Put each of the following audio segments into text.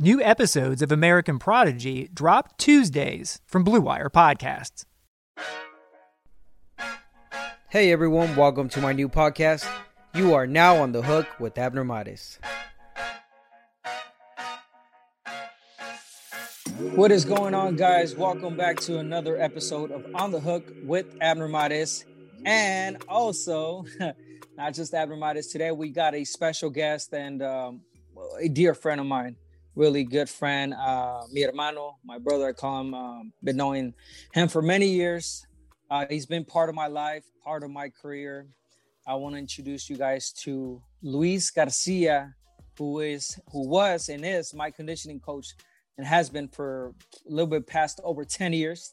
New episodes of American Prodigy drop Tuesdays from Blue Wire Podcasts. Hey everyone, welcome to my new podcast. You are now on the hook with Abner Mares. What is going on, guys? Welcome back to another episode of On the Hook with Abner Mares. And also, not just Abner Mares, today we got a special guest and um, a dear friend of mine, really good friend, uh, mi hermano, my brother. I call him. Um, been knowing him for many years. Uh, he's been part of my life, part of my career. I want to introduce you guys to Luis Garcia, who is, who was, and is my conditioning coach, and has been for a little bit past over ten years.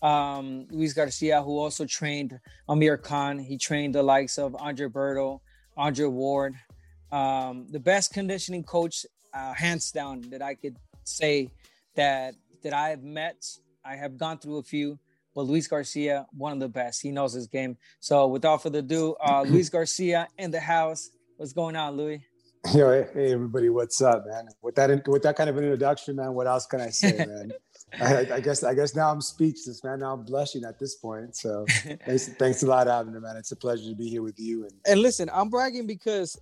Um, Luis Garcia, who also trained Amir Khan. He trained the likes of Andre Berto, Andre Ward. Um, the best conditioning coach uh, hands down that I could say that that I have met. I have gone through a few, but Luis Garcia, one of the best. He knows his game. So without further ado, uh, Luis Garcia in the house. What's going on, Luis? Yo, hey everybody, what's up, man? With that, with that kind of an introduction, man, what else can I say, man? I, I, guess, I guess now I'm speechless, man. Now I'm blushing at this point. So, thanks, thanks a lot, Abner, man. It's a pleasure to be here with you. And, and listen, I'm bragging because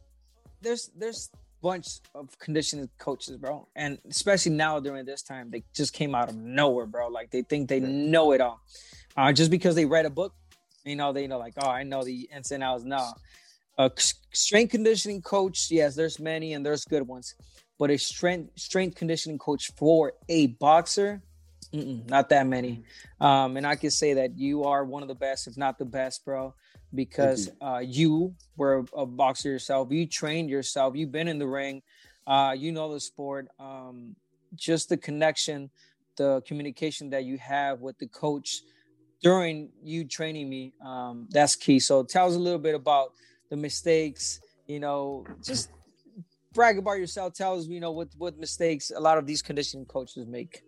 there's there's bunch of conditioning coaches, bro. And especially now during this time, they just came out of nowhere, bro. Like they think they know it all. Uh, just because they read a book, you know, they know like, oh, I know the ins and outs. No. A strength conditioning coach, yes, there's many and there's good ones. But a strength strength conditioning coach for a boxer, not that many. Um, and I can say that you are one of the best, if not the best, bro because you. Uh, you were a, boxer yourself. You trained yourself. You've been in the ring. Uh, you know the sport. Um, just the connection, the communication that you have with the coach during you training me, um, that's key. So tell us a little bit about the mistakes. You know, just brag about yourself. Tell us, you know, what what mistakes a lot of these conditioning coaches make.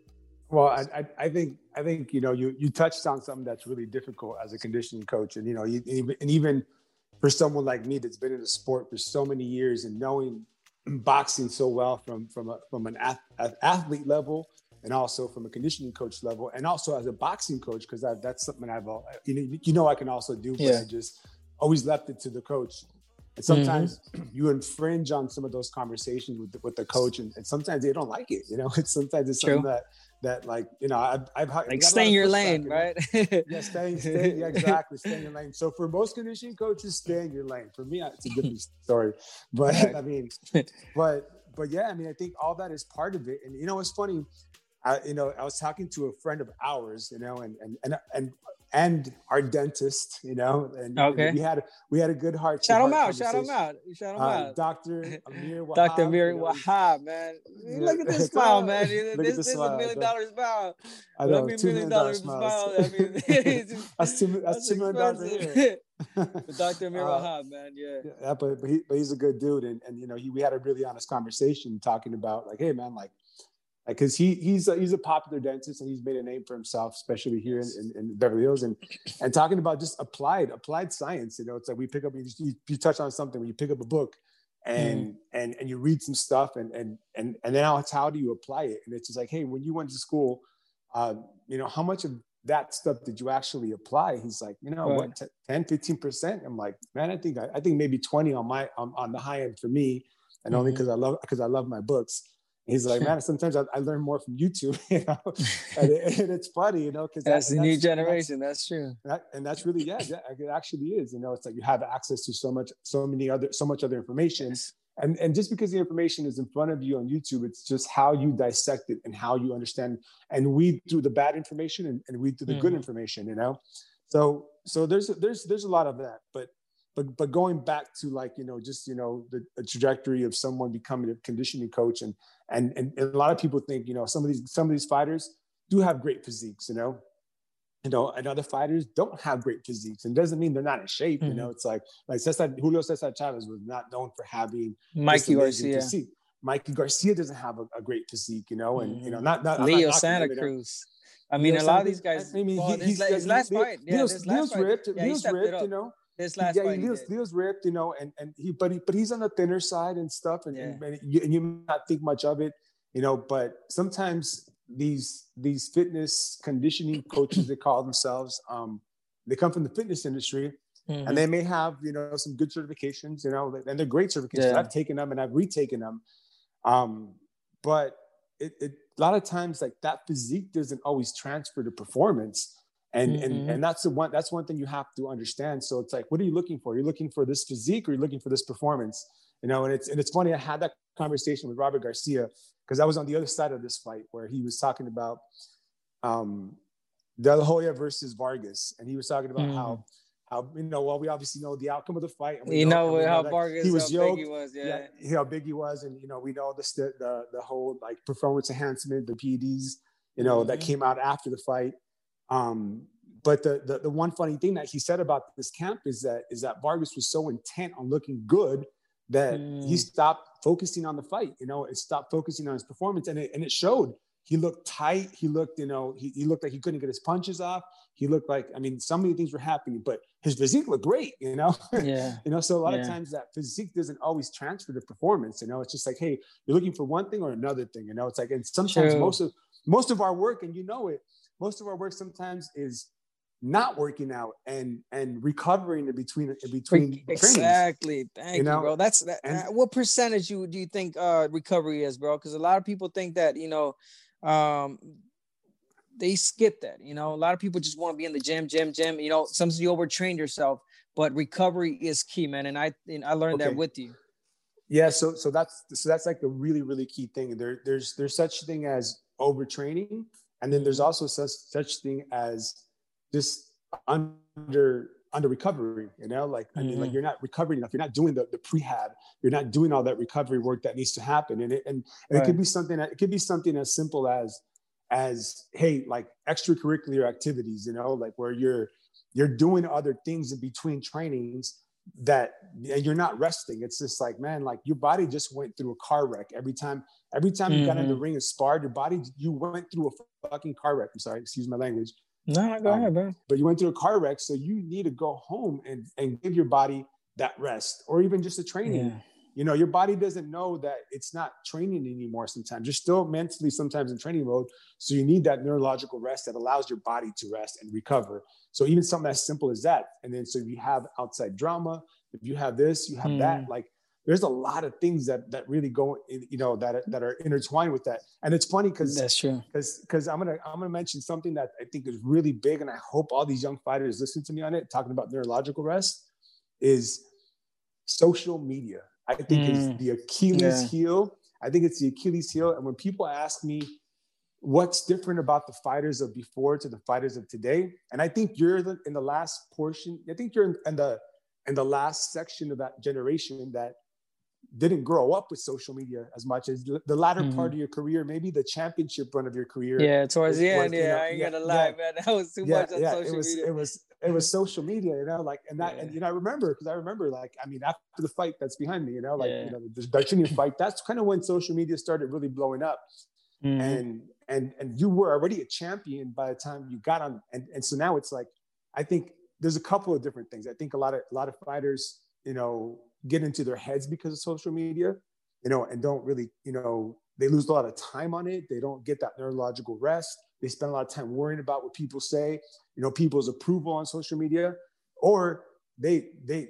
Well, I, I, think I think you know you you touched on something that's really difficult as a conditioning coach, and you know, you, and even for someone like me that's been in the sport for so many years and knowing boxing so well from from a, from an athlete level and also from a conditioning coach level and also as a boxing coach because that's something I've you know you know I can also do, but yeah. I just always left it to the coach. And sometimes mm-hmm. you infringe on some of those conversations with the, with the coach, and, and, sometimes they don't like it. You know, it's sometimes it's True. something that that like you know I've, I've like stay in your lane, right? yeah, stay, stay yeah, exactly, stay in your lane. So for most conditioning coaches, stay in your lane. For me, it's a different story, but I mean, but but yeah, I mean, I think all that is part of it. And you know, it's funny. I, you know, I was talking to a friend of ours, you know, and and and and and our dentist, you know, and okay. we had we had a good heart. Shout him out! Shout him out! Shout him uh, out! Doctor Amir Wahab. Doctor Amir you know, Wahab, man. Look at this smile, man. This, this is a million dollar smile. I know, two million dollar smile. I mean, that's two. That's two million dollars here. Dr. Amir uh, Wahab, man, yeah. Yeah, but but, he, but he's a good dude, and and you know he we had a really honest conversation talking about like, hey man, like because he he's a, he's a popular dentist and he's made a name for himself, especially here in, in, in, Beverly Hills. And and talking about just applied applied science, you know, it's like we pick up you, you touch on something when you pick up a book and mm. and and you read some stuff and and and and then it's how do you apply it? And it's just like, hey, when you went to school, uh, you know, how much of that stuff did you actually apply? He's like, you know, right. what, 10, 15 percent? I'm like, man, I think I, I think maybe 20 on my on, on the high end for me, and mm-hmm. only because I love because I love my books he's like, man, sometimes I, I, learn more from YouTube, you know, and, it, and it's funny, you know, because that's, the new generation. That's, that's true, and, that, and, that's really yeah, yeah, it actually is. You know, it's like you have access to so much, so many other, so much other information, and and just because the information is in front of you on YouTube, it's just how you dissect it and how you understand and weed through the bad information and, and weed through the mm. good information. You know, so so there's there's there's a lot of that, but but but going back to like you know just you know the, the, trajectory of someone becoming a conditioning coach and, and and a lot of people think you know some of these some of these fighters do have great physiques you know you know, and other fighters don't have great physiques. And doesn't mean they're not in shape. Mm-hmm. You know, it's like like Cesar, Julio Cesar Chavez was not known for having Mikey Garcia. Physique. Mikey Garcia doesn't have a, a, great physique, you know, and mm-hmm. you know, not not Leo not Santa Cruz. I mean, Leo a lot Santa, of these guys. I mean, he, he's, his last Leo, fight, yeah, Leo's, Leo's ripped. Yeah, Leo's ripped, you know. His last yeah, fight, Leo's, Leo's ripped, you know, and and he, but he, but he's on the thinner side and stuff, and, yeah. and, and, you, and you not think much of it, you know. But sometimes these these fitness conditioning coaches, they call themselves, um, they come from the fitness industry, mm-hmm. and they may have you know some good certifications, you know, and they're great certifications. Yeah. I've taken them and I've retaken them, um, but it, it, a lot of times like that physique doesn't always transfer to performance. And, mm-hmm. and and that's the one that's one thing you have to understand. So it's like, what are you looking for? You're looking for this physique or you're looking for this performance? You know, and it's and it's funny. I had that conversation with Robert Garcia because I was on the other side of this fight where he was talking about um, De La Hoya versus Vargas, and he was talking about mm. how how you know well we obviously know the outcome of the fight. And you know, know how Vargas he was yoked, big he was, yeah. yeah, how big he was, and you know we know the the the whole like performance enhancement, the PEDs, you know mm-hmm. that came out after the fight. Um, but the, the the one funny thing that he said about this camp is that is that Vargas was so intent on looking good that mm. he stopped focusing on the fight. You know, it stopped focusing on his performance, and it and it showed. He looked tight. He looked, you know, he, he looked like he couldn't get his punches off. He looked like, I mean, so many things were happening, but his physique looked great, you know? Yeah. you know, so a lot yeah. of times that physique doesn't always transfer to performance, you know? It's just like, hey, you're looking for one thing or another thing, you know? It's like, and sometimes True. most of most of our work, and you know it, most of our work sometimes is not working out and and recovering in between in between exactly. trainings, thank you, know? bro. That's that, and, uh, what percentage you do you think uh recovery is bro? Because a lot of people think that you know um they skip that you know? A lot of people just want to be in the gym gym gym you know? Sometimes you overtrain yourself but recovery is key man and i and i learned okay. that with you. Yeah so so that's so that's like the really really key thing. There there's there's such a thing as overtraining and then there's mm-hmm. also such such thing as just under under recovery you know like i mean mm-hmm. like you're not recovering enough you're not doing the, the prehab you're not doing all that recovery work that needs to happen and it and, and right. it could be something that it could be something as simple as as hey like extracurricular activities you know like where you're you're doing other things in between trainings that and you're not resting it's just like man like your body just went through a car wreck every time every time mm-hmm. you got in the mm-hmm. ring and sparred your body you went through a fucking car wreck i'm sorry excuse my language no, go um, ahead, bro. But you went through a car wreck, so you need to go home and, and give your body that rest or even just a training. Yeah. You know, your body doesn't know that it's not training anymore sometimes. You're still mentally sometimes in training mode. So you need that neurological rest that allows your body to rest and recover. So even something as simple as that. And then so if you have outside drama, if you have this, you have mm. that, like there's a lot of things that that really go you know that that are intertwined with that and it's funny because that's true because because i'm gonna i'm gonna mention something that i think is really big and i hope all these young fighters listen to me on it talking about neurological rest is social media i think mm. is the achilles yeah. heel i think it's the achilles heel and when people ask me what's different about the fighters of before to the fighters of today and i think you're the, in the last portion i think you're in, in the in the last section of that generation that didn't grow up with social media as much as the latter mm-hmm. part of your career, maybe the championship run of your career. Yeah, towards the end, yeah, you know, I ain't yeah, gonna lie, yeah, man, that was too yeah, much on yeah, social it was, media. It was, it was social media, you know, like, and that, and you know, I remember because I remember, like, I mean, after the fight that's behind me, you know, like, you know, the Darchinyan fight, that's kind of when social media started really blowing up, mm-hmm. and and and you were already a champion by the time you got on, and and so now it's like, I think there's a couple of different things. I think a lot of a lot of fighters, you know, get into their heads because of social media, you know, and don't really, you know, they lose a lot of time on it. They don't get that neurological rest. They spend a lot of time worrying about what people say, you know, people's approval on social media, or they they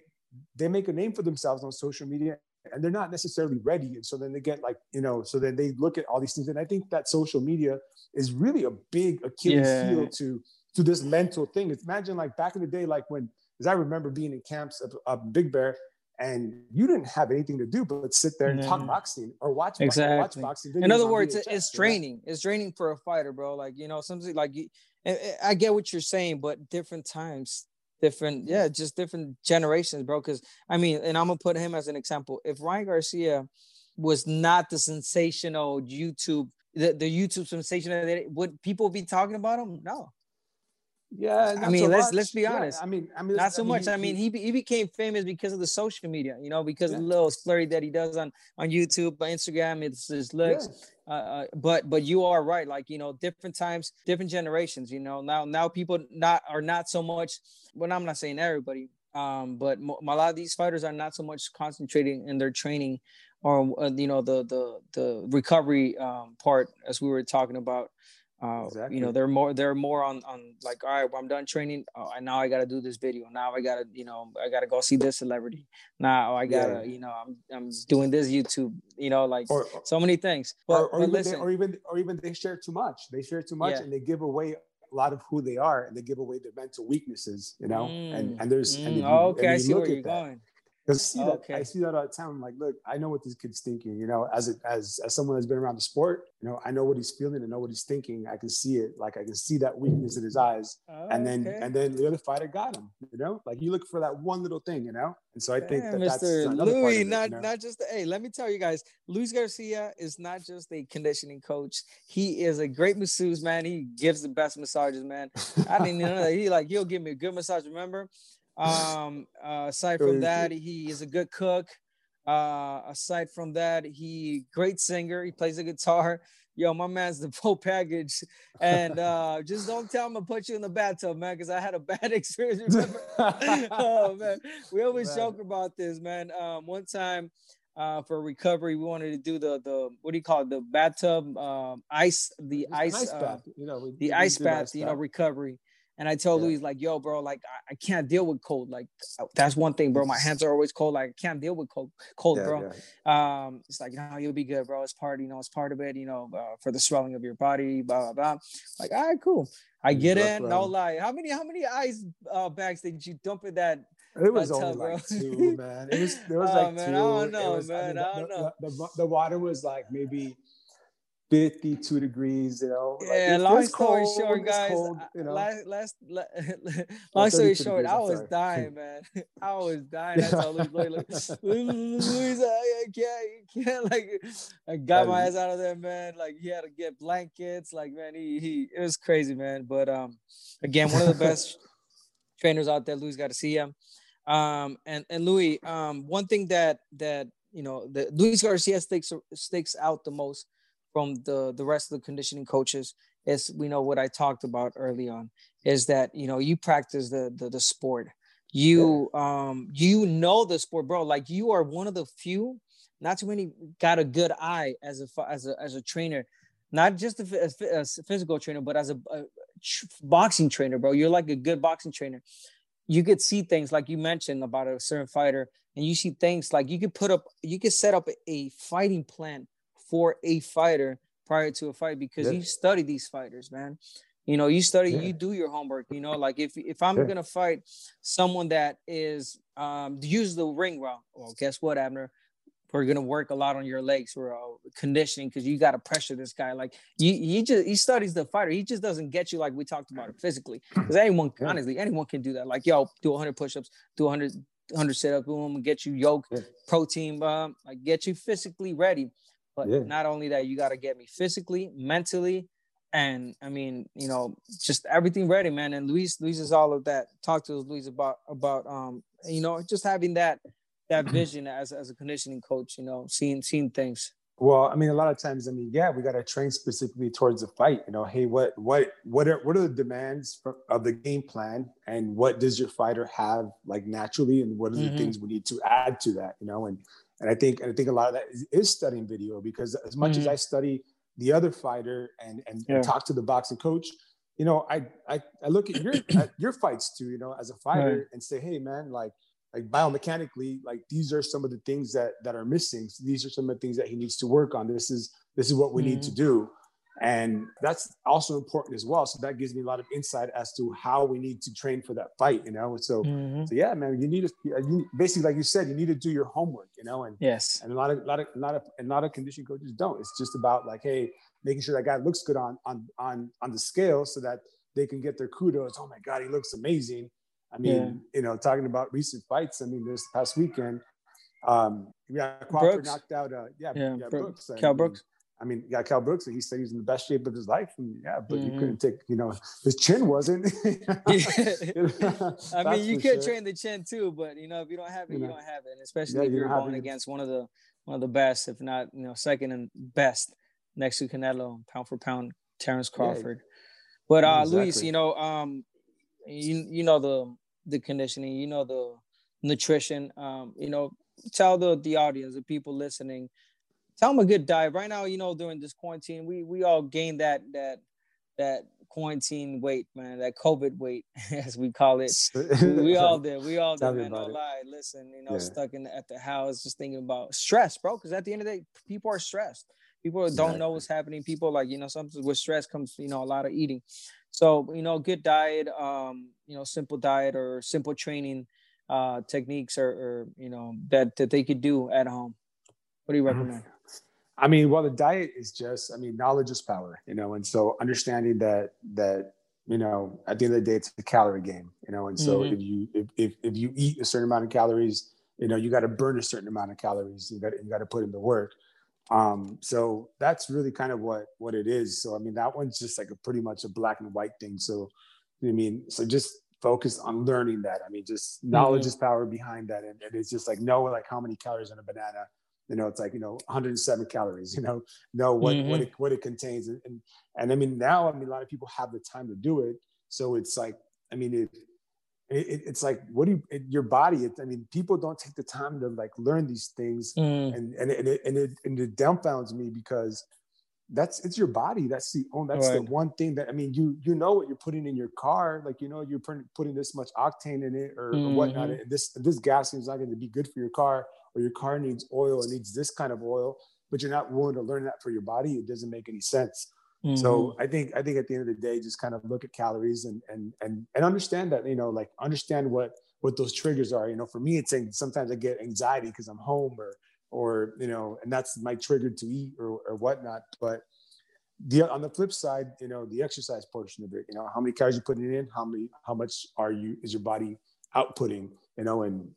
they make a name for themselves on social media and they're not necessarily ready. And so then they get like, you know, so then they look at all these things. And I think that social media is really a big Achilles yeah. heel to to this mental thing. It's imagine like back in the day, like when, as I remember being in camps of, of Big Bear, and you didn't have anything to do but sit there and talk boxing or watch exactly. watch boxing. In other words, VHS, it's training. It's training for a fighter, bro. Like you know, something like you, I get what you're saying, but different times, different, yeah, just different generations, bro. Because I mean, and I'm gonna put him as an example. If Ryan Garcia was not the sensational YouTube, the, the YouTube sensation, would people be talking about him? No, Yeah, I mean, so let's much. let's be Yeah, honest. I mean, I mean, not so much. I mean, he he became famous because of the social media, you know, because of the little flurry that he does on on YouTube, on Instagram. It's his looks. Uh, uh, but but you are right. Like you know, different times, different generations. You know, now now people not are not so much. Well, I'm not saying everybody, um, but mo- a lot of these fighters are not so much concentrating in their training or uh, you know the the the recovery um, part as we were talking about. Uh, Exactly. You know, they're more they're more on on like, all right, well, I'm done training. Oh, and now I got to do this video. Now I got to you know I got to go see this celebrity. Now I got to Yeah. you know I'm I'm doing this YouTube. You know, like or, so many things. But, or, or, but even listen, they, or even or even they share too much. They share too much, Yeah. and they give away a lot of who they are, and they give away their mental weaknesses. You know, and Mm, and there's mm, if you- oh, and okay, I see where you're that, going. Because I see that Okay. I see that all the time. I'm like, look, I know what this kid's thinking. You know, as a, as as someone that's been around the sport, you know, I know what he's feeling and know what he's thinking. I can see it. Like I can see that weakness in his eyes. And then Okay. and then the other fighter got him. You know, like you look for that one little thing. You know, and so I think Yeah, that that's Mr. another part Louis, it, not you know? not just the, hey, let me tell you guys, Luis Garcia is not just a conditioning coach. He is a great masseuse, man. He gives the best massages, man. I didn't know that. He like he'll give me a good massage. Remember, um, uh, aside from that, he is a good cook. Uh, aside from that, he great singer. He plays the guitar. Yo, my man's the full package. And uh, just don't tell him to put you in the bathtub, man, because I had a bad experience. Remember? oh man, we always Man. joke about this, man. Um, one time, uh, for recovery, we wanted to do the the what do you call it? The bathtub um, ice, the Just an ice, uh, bath, you know, we- the we ice bath, you know, recovery. And I told Yeah. Luis like, yo, bro, like I, I can't deal with cold. Like that's one thing, bro. My hands are always cold. Like I can't deal with cold, cold, Yeah, bro. yeah. Um, it's like, no, you'll be good, bro. It's part, you know, it's part of it, you know, uh, for the swelling of your body, blah blah blah. Like, all right, cool. I get in, no lie. How many how many ice uh, bags did you dump in that? It was That's only bro. like two, man. It was there was Oh, like man, two. I don't know, was- man, mean, I don't know. The, the, the water was like maybe 52 degrees, you know. Yeah, it long story cold, short, guys. cold, you know. last, last, la- Oh, long story short, degrees, I was dying, man. I was dying. I told Luis, like, Luis, I, can't, you can't. Like, I got my ass out of there, man. Like, he had to get blankets. Like, man, he, he, it was crazy, man. But um, again, one of the best trainers out there. Louis got to see him. Um, and and Louis, um, one thing that that you know, the Luis Garcia sticks sticks out the most from the the rest of the conditioning coaches is we know what I talked about early on is that you know you practice the the, the sport. You um you know the sport bro. Like you are one of the few not too many got a good eye as a as a as a trainer. Not just a, a a physical trainer but as a, a tr- boxing trainer bro. You're like a good boxing trainer. You could see things like you mentioned about a certain fighter and you see things like you could put up you could set up a fighting plan for a fighter prior to a fight because Yeah. you study these fighters man you know you study Yeah. you do your homework you know like if if i'm Yeah. gonna fight someone that is um use the ring well well guess what abner we're gonna work a lot on your legs for uh, conditioning because you got to pressure this guy. Like you, he just he studies the fighter. He just doesn't get you like we talked about it physically. Because anyone, honestly, anyone can do that. Like yo, do 100 push-ups, do 100 100 sit-ups, boom, get you yolk, Yeah. protein, um, like get you physically ready. But Yeah. not only that, you got to get me physically, mentally, and I mean, you know, just everything ready, man. And Luis, Luis is all of that. Talk to Luis about about um, you know, just having that that vision as as a conditioning coach, you know, seeing seeing things. Well, I mean, a lot of times, I mean, yeah, we got to train specifically towards the fight. You know, hey, what, what, what are, what are the demands for, of the game plan, and what does your fighter have like naturally, and what are the Mhm. things we need to add to that? You know, and and I think, and I think a lot of that is, is studying video because as much as Mhm. I study the other fighter and and, Yeah. and talk to the boxing coach, you know, I I, I look at your at your fights too, you know, as a fighter, and say, hey, man, like like biomechanically like these are some of the things that that are missing. So these are some of the things that he needs to work on. This is this is what we need to do and that's also important as well so that gives me a lot of insight as to how we need to train for that fight you know so Mhm. so yeah man you need to you, basically like you said you need to do your homework you know and Yes. and a lot of lot of a lot of a lot of condition coaches don't it's just about like hey making sure that guy looks good on on on on the scale so that they can get their kudos oh my god he looks amazing I mean, Yeah. you know, talking about recent fights. I mean, this past weekend, um, yeah, Crawford Brooks. knocked out, uh, yeah, Yeah, yeah, Brooks. Brooks. I Cal mean, Brooks. I mean, you got Kell Brooks, and he said he's in the best shape of his life. And yeah, but mm-hmm. you couldn't take, you know, his chin wasn't. I mean, you could sure. train the chin too, but you know, if you don't have it, you, you don't have it. And especially yeah, if you're going against one of the one of the best, if not, you know, second and best next to Canelo, pound for pound, Terrence Crawford. Yeah, but uh exactly. Luis, you know, um you you know the the conditioning, you know the nutrition. Um, you know, tell the the audience, the people listening, tell them a good diet. Right now, you know, during this quarantine, we we all gained that that that quarantine weight, man, that COVID weight, as we call it. we, we all did. We all did, man. No it. lie. Listen, you know, yeah. stuck in the, at the house, just thinking about stress, bro. Because at the end of the day, people are stressed. People exactly. don't know what's happening. People like, you know, sometimes with stress comes, you know, a lot of eating. So, you know, good diet, um, you know, simple diet or simple training uh, techniques or, or, you know that that they could do at home? What do you mm-hmm. I mean, well, the diet is just, I mean, knowledge is power, you know, and so understanding that that you know at the end of the day it's a calorie game, you know, and so mm-hmm. if you if, if if you eat a certain amount of calories, you know, you got to burn a certain amount of calories. You got you got to put in the work. Um, so that's really kind of what what it is. So I mean, that one's just like a pretty much a black and white thing. So I mean, so just focus on learning that. I mean, just knowledge mm-hmm. is power behind that. And, and, it's just like know like how many calories in a banana. You know, it's like, you know, 107 calories, you know, know what, mm-hmm. what, it, what it contains. And, and, and I mean, now, I mean, a lot of people have the time to do it. So it's like, I mean, it, it, it's like what do you it, your body it, i mean people don't take the time to like learn these things mm. and and, and, it, and, it, and it dumbfounds me because that's it's your body. That's the oh, that's right. the one thing that I mean. You you know what you're putting in your car, like you know you're putting putting this much octane in it or, mm-hmm. or whatnot. And this this gas is not going to be good for your car, or your car needs oil. It needs this kind of oil, but you're not willing to learn that for your body. It doesn't make any sense. Mm-hmm. So I think I think at the end of the day, just kind of look at calories and and and and understand that you know like understand what what those triggers are. You know, for me, it's saying sometimes I get anxiety because I'm home or or you know, and that's my trigger to eat or, or whatnot. But the on the flip side, you know, the exercise portion of it, you know, how many calories you putting in, how many, how much are you is your body outputting, you know, and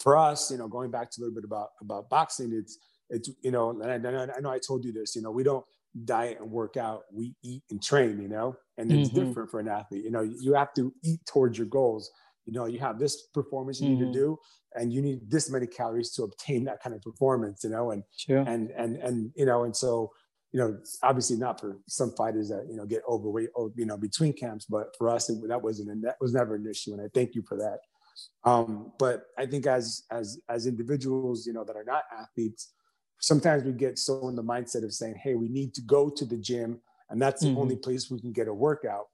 for us, you know, going back to a little bit about about boxing, it's it's you know, and I, I know I told you this, you know, we don't diet and work out, we eat and train, you know, and it's mm-hmm. different for an athlete. You know, you have to eat towards your goals you know, you have this performance you mm-hmm. need to mm-hmm. do, and you need this many calories to obtain that kind of performance, you know, and sure. and and and you know, and so you know, obviously not for some fighters that you know get overweight, you know, between camps, but for us, it, that wasn't that was never an issue, and I thank you for that. Um, but I think as as as individuals, you know, that are not athletes, sometimes we get so in the mindset of saying, "Hey, we need to go to the gym, and that's the mm-hmm. only place we can get a workout."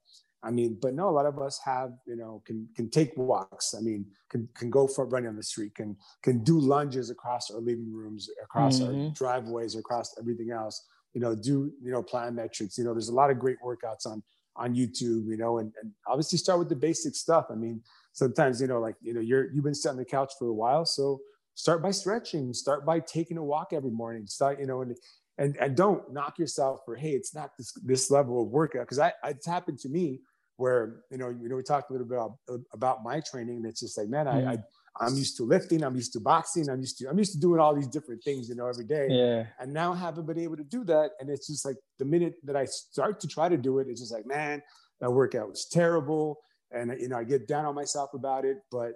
I mean, but no, a lot of us have, you know, can can take walks. I mean, can can go for running on the street, can can do lunges across our living rooms, across mm-hmm. our driveways, across everything else. You know, do you know plyometrics? You know, there's a lot of great workouts on on YouTube. You know, and, and obviously start with the basic stuff. I mean, sometimes you know, like you know, you're you've been sitting on the couch for a while, so start by stretching. Start by taking a walk every morning. Start, you know, and and and don't knock yourself for hey it's not this this level of workout because I it's happened to me where you know you know we talked a little bit about, about my training and it's just like man mm-hmm. I, I I'm used to lifting I'm used to boxing I'm used to I'm used to doing all these different things you know every day yeah and now I haven't been able to do that and it's just like the minute that I start to try to do it it's just like man that workout was terrible and you know I get down on myself about it but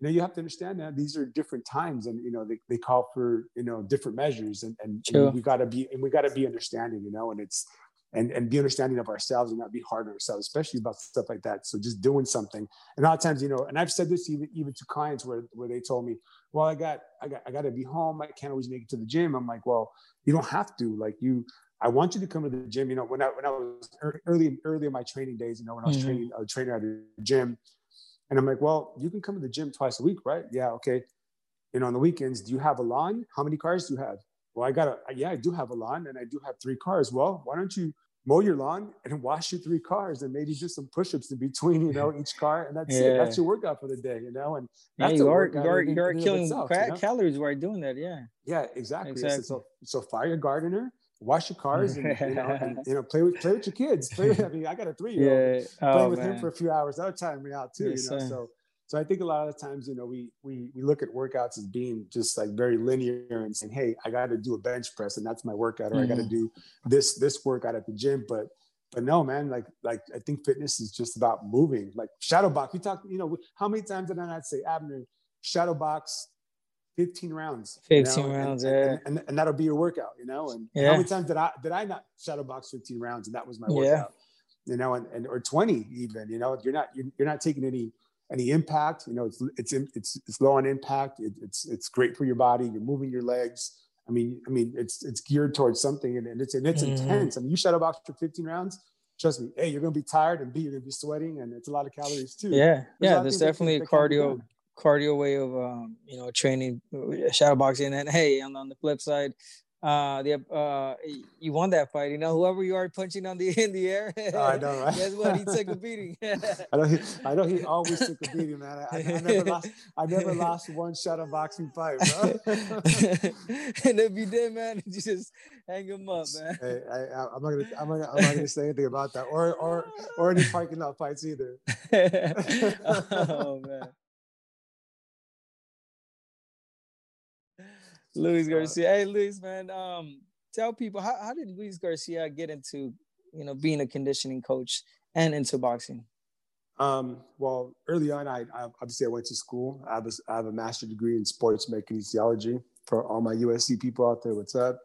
you know you have to understand that these are different times and you know they, they call for you know different measures and, and, sure. and we got to be and we got to be understanding you know and it's and and be understanding of ourselves and not be hard on ourselves especially about stuff like that so just doing something and a lot of times you know and i've said this even even to clients where where they told me well i got i got i got to be home i can't always make it to the gym i'm like well you don't have to like you I want you to come to the gym. You know, when I when I was early early in my training days, you know, when I was mm-hmm. training, I was training at the gym, and I'm like, well, you can come to the gym twice a week, right? Yeah, okay. You know, on the weekends, do you have a lawn? How many cars do you have? Well, I got a, yeah, I do have a lawn and I do have three cars. Well, why don't you mow your lawn and wash your three cars and maybe do some push-ups in between, you know, each car. And that's yeah. it. That's your workout for the day, you know, and that's yeah, you are, you are, you are killing itself, you know? calories while doing that. Yeah. Yeah, exactly. exactly. So, so fire your gardener, wash your cars and you know, and, you know, play with play with your kids. Play with I mean, I got a three year old. Yeah. Oh, play with man. him for a few hours. That would time me out too, yes, you know. Sir. So so I think a lot of times, you know, we we we look at workouts as being just like very linear and saying, hey, I got to do a bench press and that's my workout, or mm-hmm. I got to do this this workout at the gym. But but no, man, like like I think fitness is just about moving. Like shadow box, we talk, you know, how many times did I not say Abner shadow box 15 rounds 15 you know? rounds and, yeah and, and, and, that'll be your workout you know and yeah. how many times did i did i not shadow box 15 rounds and that was my workout yeah. you know and, and or 20 even you know you're not you're, you're not taking any any impact you know it's it's it's it's low on impact it, it's it's great for your body you're moving your legs. I mean i mean it's it's geared towards something and, and it's and it's mm-hmm. intense. I mean you shadow box for 15 rounds trust me a you're gonna be tired and b you're gonna be sweating and it's a lot of calories too. Yeah there's yeah there's definitely a cardio cardio way of um, you know training uh, shadow boxing and hey on, on the flip side uh the uh you won that fight. You know whoever you are punching on the in the air. Oh, i know right? Guess what? He took a beating. I know he i know he always took a beating man. I, I, I never lost i never lost one shadow boxing fight bro. And if you did man you just hang him up man. hey, I, am not gonna i'm not i'm not gonna say anything about that or or or any parking lot fights either. Oh man Luis Garcia. Hey, Luis, man. Um, tell people how, how did Luis Garcia get into you know being a conditioning coach and into boxing? Um, well, early on, I, I, obviously I went to school. I have a, I have a master's degree in sports kinesiology. For all my USC people out there, what's up?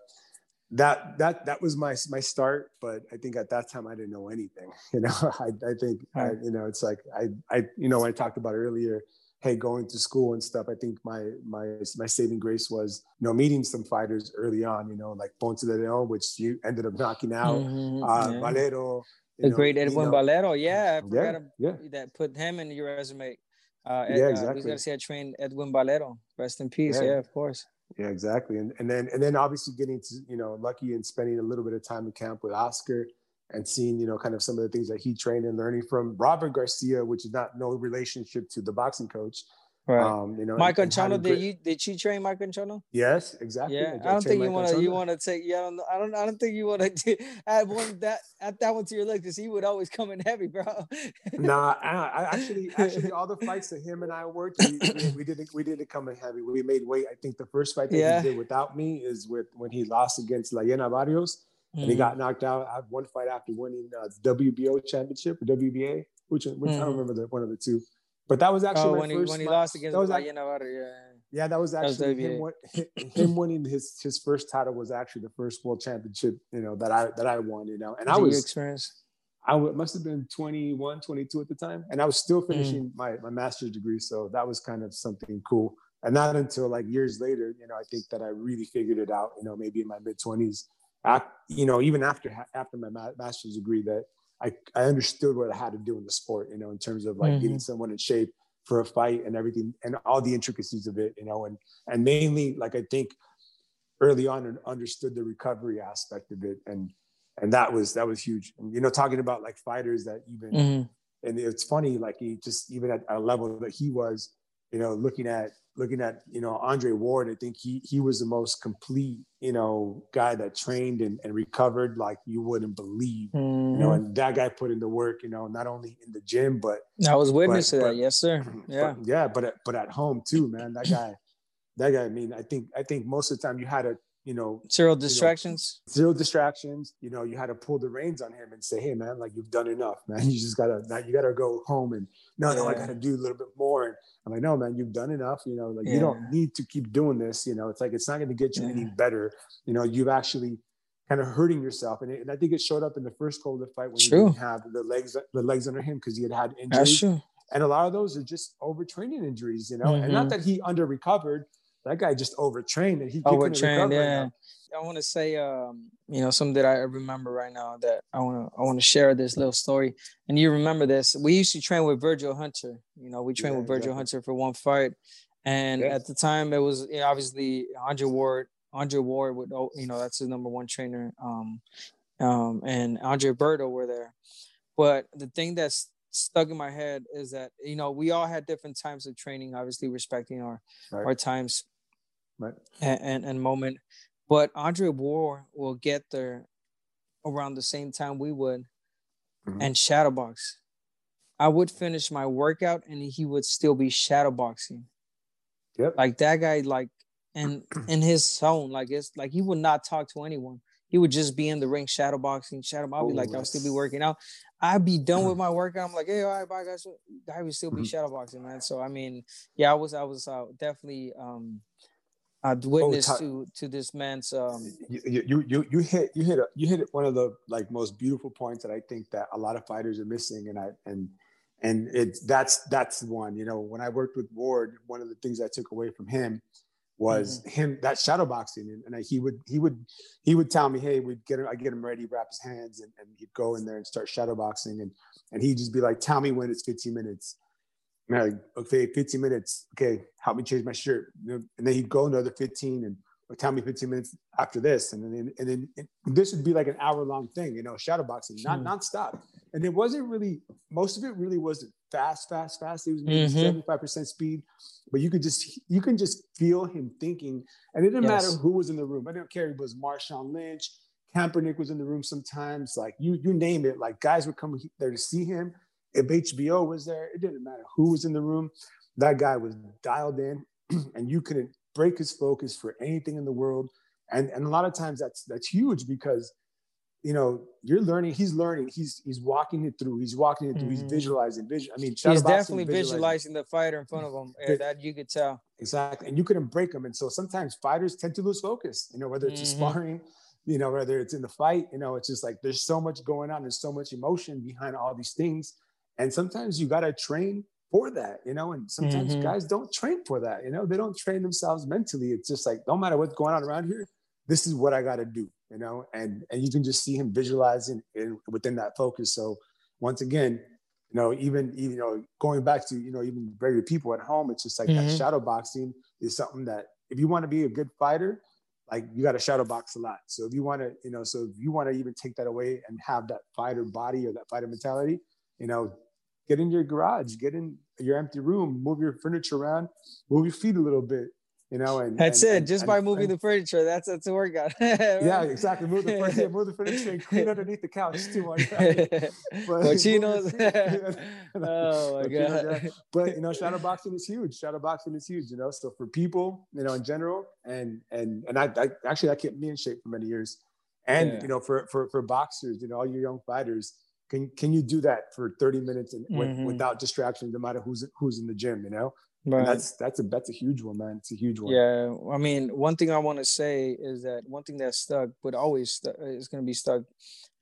That that that was my my start. But I think at that time I didn't know anything. You know, I I think I, you know it's like I I you know when I talked about earlier hey, going to school and stuff, I think my my my saving grace was you know meeting some fighters early on, you know, like Ponce de Leon, which you ended up knocking out, mm-hmm, uh, yeah. Valero. The know, great Edwin Valero, yeah, I forgot yeah, yeah. that put him in your resume. Uh, Ed, yeah, exactly. Uh, got to say I trained Edwin Valero. Rest in peace. Yeah, yeah of course. Yeah, exactly. And and then and then obviously getting to you know lucky and spending a little bit of time in camp with Oscar and seeing, you know, kind of some of the things that he trained and learning from Robert Garcia, which is not no relationship to the boxing coach, Right. Um, you know, Mike Anchondo, did you did you train Mike Anchondo? Yes, exactly. Yeah, I, I don't think you want to you want to take. Yeah, I don't, I don't. I don't think you want to add one that add that one to your list because he would always come in heavy, bro. nah, I, I, actually actually all the fights that him and I worked, we, we, we, didn't we didn't come in heavy. We made weight. I think the first fight that yeah. he did without me is with when he lost against Layena Barrios. Mm-hmm. And he mm-hmm. got knocked out. I had one fight after winning uh, WBO championship or WBA, which, which mm-hmm. I don't remember the one of the two. But that was actually oh, when, he, when he lost against that was like, Navarro, yeah. Yeah, that was actually that was him, him winning his his first title was actually the first world championship, you know, that I that I won, you know. And I was experience. I w- must have been 21, 22 at the time. And I was still mm. finishing mm. my, my master's degree. So that was kind of something cool. And not until like years later, you know, I think that I really figured it out, you know, maybe in my mid 20s, you know, even after after my master's degree, that I, I understood what I had to do in the sport, you know, in terms of like mm-hmm. getting someone in shape for a fight and everything and all the intricacies of it, you know, and and mainly like I think early on and understood the recovery aspect of it and and that was that was huge. And you know, talking about like fighters that even mm-hmm. and it's funny, like he just even at a level that he was, you know, looking at looking at you know Andre Ward, I think he he was the most complete you know guy that trained and, and recovered like you wouldn't believe. Mm-hmm. You know, mm-hmm. and that guy put in the work. You know, not only in the gym, but I was witness but, to that. But, yes, sir. Yeah, but, yeah, but but at home too, man. That guy, that guy. I mean, I think I think most of the time you had to you know zero distractions you know, zero distractions you know you had to pull the reins on him and say hey man like you've done enough man you just gotta now you gotta go home and no no i gotta do a little bit more and i'm like no man you've done enough you know like yeah. you don't need to keep doing this you know it's like it's not going to get you yeah. any better you know you've actually kind of hurting yourself and, it, and i think it showed up in the first Calder fight when true. you didn't have the legs the legs under him because he had had injuries and a lot of those are just overtraining injuries you know mm-hmm. and not mm-hmm. that he under recovered that guy just overtrained and he overtrained. Yeah, I want to say, um, you know, something that I remember right now that I want to I want to share this little story. And you remember this? We used to train with Virgil Hunter. You know, we trained yeah, with Virgil exactly. Hunter for one fight, and at the time it was you know, obviously Andre Ward. Andre Ward would, oh, you know, that's his number one trainer. Um, um, and Andre Berto were there. But the thing that's stuck in my head is that you know we all had different times of training obviously respecting our right. our times right and, and, and moment but andre Ward will get there around the same time we would mm-hmm. and shadowbox I would finish my workout and he would still be shadowboxing. Yep. Like that guy, like in in his zone, like it's like he would not talk to anyone. He would just be in the ring shadowboxing, shadow. I'll be like, I'll still be working out. I'd be done with my workout. I'm like, hey, all right, bye guys. Guy would still be Mm-hmm. shadowboxing, man. So I mean, yeah, I was I was uh, definitely um uh, witness Ty- to to this man's um you, you you you hit you hit a, you hit one of the like most beautiful points that I think that a lot of fighters are missing, and I and and it's that's that's one. You know, when I worked with Ward, one of the things I took away from him was him that shadow boxing, and, and I, he would he would he would tell me, hey, we'd get him, I get him ready, wrap his hands, and, and he'd go in there and start shadow boxing, and and he'd just be like, tell me when it's 15 minutes. Okay, 15 minutes. Okay, help me change my shirt. And then he'd go another 15 and or tell me 15 minutes after this. And then and then and this would be like an hour long thing, you know, shadow boxing, not Hmm. nonstop. And it wasn't really most of it really wasn't fast, fast, fast. It was maybe Mhm. 75% speed. But you could just you can just feel him thinking. And it didn't Yes. matter who was in the room. I didn't care if it was Marshawn Lynch, Kaepernick was in the room sometimes, like you you name it, like guys would come there to see him. If HBO was there, it didn't matter who was in the room. That guy was dialed in, and you couldn't break his focus for anything in the world. And and a lot of times that's that's huge because you know you're learning. He's learning. He's he's walking it through. He's walking it through. He's Mhm. visualizing. Vision. I mean, he's definitely visualizing the fighter in front of him. Yeah, that you could tell. Exactly. And you couldn't break them. And so sometimes fighters tend to lose focus, you know, whether it's Mhm. in sparring, you know, whether it's in the fight, you know, it's just like there's so much going on. There's so much emotion behind all these things. And sometimes you got to train for that, you know, and sometimes Mhm. guys don't train for that, you know, they don't train themselves mentally. It's just like, no matter what's going on around here, this is what I got to do, you know, and, and you can just see him visualizing in, within that focus. So once again, you know, even, even, you know, going back to, you know, even regular people at home, it's just like that Mhm. shadow boxing is something that if you want to be a good fighter, like you got to shadow box a lot. So if you want to, you know, so if you want to even take that away and have that fighter body or that fighter mentality, you know, get in your garage, get in your empty room, move your furniture around, move your feet a little bit, you know, and That's and- it. and- Just and- by moving the furniture, that's that's a workout. yeah, exactly. Move the furniture, move the furniture, and clean underneath the couch too. Much. But- but she knows. oh my god. yeah. but you know, shadow boxing is huge. Shadow boxing is huge. You know, so for people, you know, in general, and and and I, I actually I kept me in shape for many years, and Yeah. you know, for for for boxers, you know, all your young fighters, can can you do that for thirty minutes and with, Mhm. without distractions, no matter who's who's in the gym, you know? And that's that's a that's a huge one, man. It's a huge one. Yeah, I mean, one thing I want to say is that one thing that stuck, but always stu- is going to be stuck.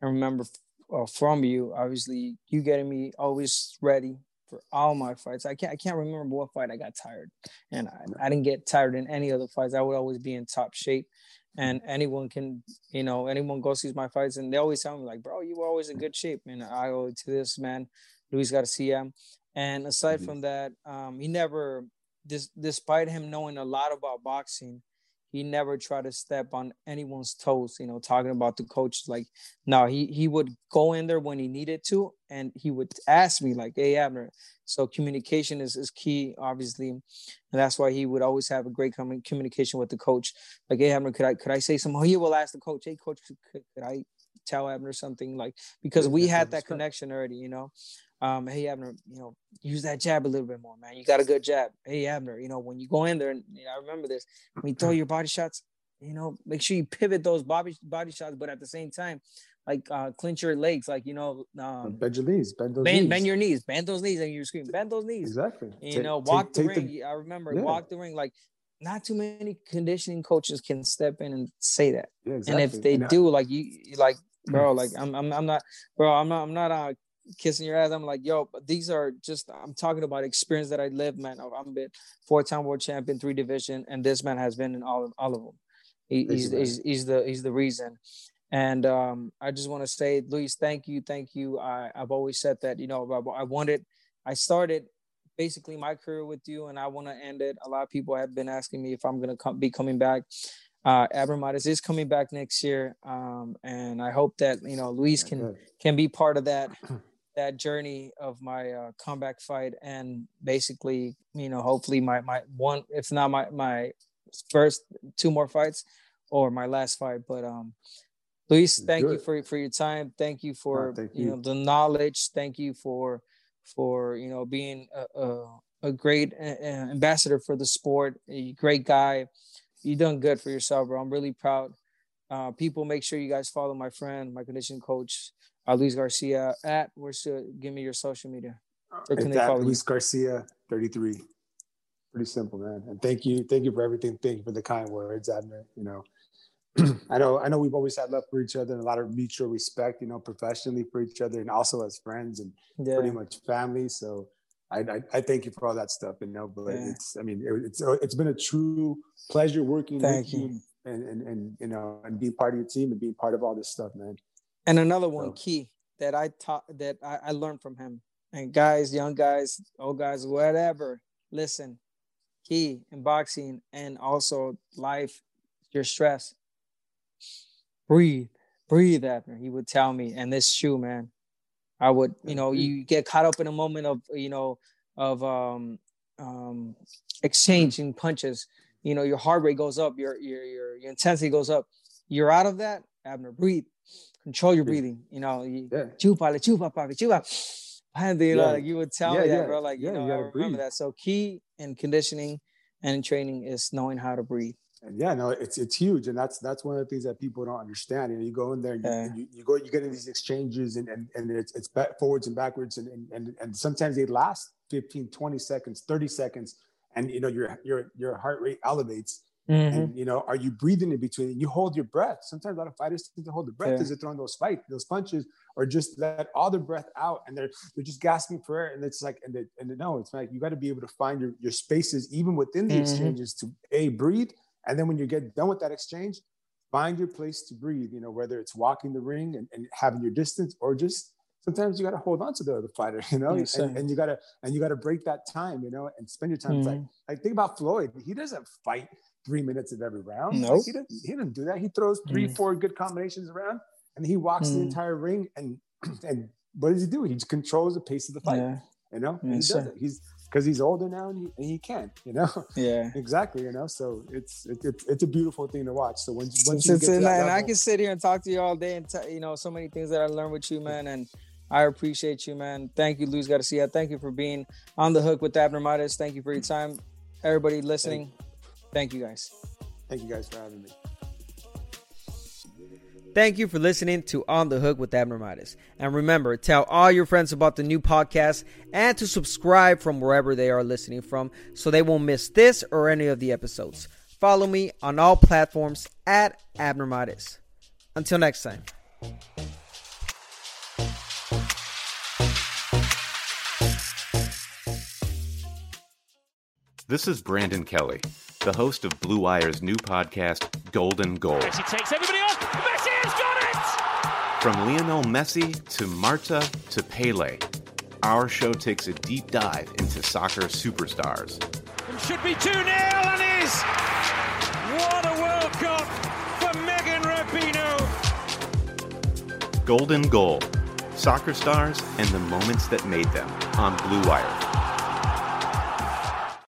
I remember uh, from you, obviously, you getting me always ready for all my fights. I can't, I can't remember what fight I got tired, and I, I didn't get tired in any other fights. I would always be in top shape, and anyone can, you know, anyone goes sees my fights, and they always tell me like, bro, you were always in good shape, and I owe it to this man, Luis Garcia. And aside Mhm. from that, um, he never, dis- despite him knowing a lot about boxing, he never tried to step on anyone's toes. You know, talking about the coach, like, no, he he would go in there when he needed to, and he would ask me like, "Hey, Abner." So communication is is key, obviously, and that's why he would always have a great commu- communication with the coach. Like, "Hey, Abner, could I could I say something?" He will ask the coach, "Hey, coach, could, could I tell Abner something?" Like because we had that connection already, you know um, hey Abner, you know, use that jab a little bit more, man. You got a good jab. Hey Abner, you know, when you go in there, and you know, I remember this, when you throw your body shots, you know, make sure you pivot those body body shots, but at the same time, like uh, clinch your legs, like you know, um, Bend your knees, bend those bend, knees. bend your knees, bend those knees, and you scream, bend those knees. exactly. You Take- know, take- walk the take ring. I remember Yeah. walk the ring. Like, not too many conditioning coaches can step in and say that yeah, exactly. and if they I- do like you you like bro like I'm, I'm i'm not bro i'm not i'm not uh kissing your ass i'm like yo but these are just i'm talking about experience that i lived man. I'm been four-time world champion three division and this man has been in all, of all of them. He, he's, he's he's the he's the reason. And um i just want to say luis thank you thank you. I i've always said that you know i, I wanted i started basically my career with you and i want to end it. A lot of people have been asking me if i'm going to come, be coming back. Uh Abner Mares is coming back next year um and i hope that you know luis can can be part of that that journey of my uh, comeback fight and basically you know hopefully my my one if not my my first two more fights or my last fight but um luis thank you for for your time thank you for thank you. know the knowledge thank you for for you know being a, a, a great ambassador for the sport. A great guy. You done good for yourself, bro. I'm really proud. Uh, people, make sure you guys follow my friend, my condition coach, uh, Luis Garcia. At where should give me your social media? Where can they follow Luis you? Garcia 33. Pretty simple, man. And thank you, thank you for everything. Thank you for the kind words, Abner. You know, I know I know we've always had love for each other and a lot of mutual respect, you know, professionally for each other and also as friends and yeah. pretty much family. So I, I, I thank you for all that stuff, you know. But yeah. it's I mean it, it's it's been a true pleasure working thank with you. you and, and and you know and being part of your team and being part of all this stuff, man. And another one so. key that I taught that I, I learned from him. And guys, young guys, old guys, whatever, listen, key in boxing and also life, your stress breathe, breathe, Abner. He would tell me, and this shoe, man, I would, you know, you get caught up in a moment of, you know, of um, um, exchanging punches. You know, your heart rate goes up, your your your, your intensity goes up. You're out of that, Abner. Breathe, control your breathing. You know, chupa, chupa, papi, chupa. And you know, like you would tell yeah, me that, yeah. bro. Like, you know, you I remember breathe. that. So key in conditioning and in training is knowing how to breathe and yeah, no, it's it's huge, and that's that's one of the things that people don't understand. You know, you go in there, and yeah. you, you, go, you get in these exchanges, and and, and it's it's back, forwards and backwards, and, and and and sometimes they last 15, 20 seconds, 30 seconds, and you know your your your heart rate elevates. Mm-hmm. And you know, are you breathing in between? You hold your breath. Sometimes a lot of fighters tend to hold their breath yeah. as they're throwing those fight, those punches, or just let all their breath out, and they're they're just gasping for air. And it's like, and they, and they, no, it's like you got to be able to find your your spaces even within the mm-hmm. exchanges to a breathe and then when you get done with that exchange, find your place to breathe, you know, whether it's walking the ring and, and having your distance or just sometimes you got to hold on to the other fighter, you know, yes, and, and, you got to, and you got to break that time, you know, and spend your time. Mm-hmm. Like, like think about Floyd. He doesn't fight three minutes of every round. No, nope. he didn't, he didn't do that. He throws 3 mm-hmm. four good combinations around and he walks mm-hmm. the entire ring and, and what does he do? He just controls the pace of the fight. Yeah. You know, yes, he does it. He's because he's older now and he, and he can, you know. Yeah, exactly. You know, so it's it, it, it's a beautiful thing to watch. So when once you get to and, level, I can sit here and talk to you all day and t- you know so many things that I learned with you, man, and. I appreciate you, man. Thank you, Luis Garcia. Thank you for being on the hook with Abner Mares. Thank you for your time. Everybody listening, thank you guys. Thank you guys for having me. Thank you for listening to On the Hook with Abner Mares. And remember, tell all your friends about the new podcast and to subscribe from wherever they are listening from so they won't miss this or any of the episodes. Follow me on all platforms at Abner Mares. Until next time. This is Brandon Kelly, the host of Blue Wire's new podcast, Golden Goal. Messi takes everybody off. Messi has got it! From Lionel Messi to Marta to Pele, our show takes a deep dive into soccer superstars. It should be 2 0 and is. What a World Cup for Megan Rapinoe. Golden Goal Soccer Stars and the Moments That Made Them on Blue Wire.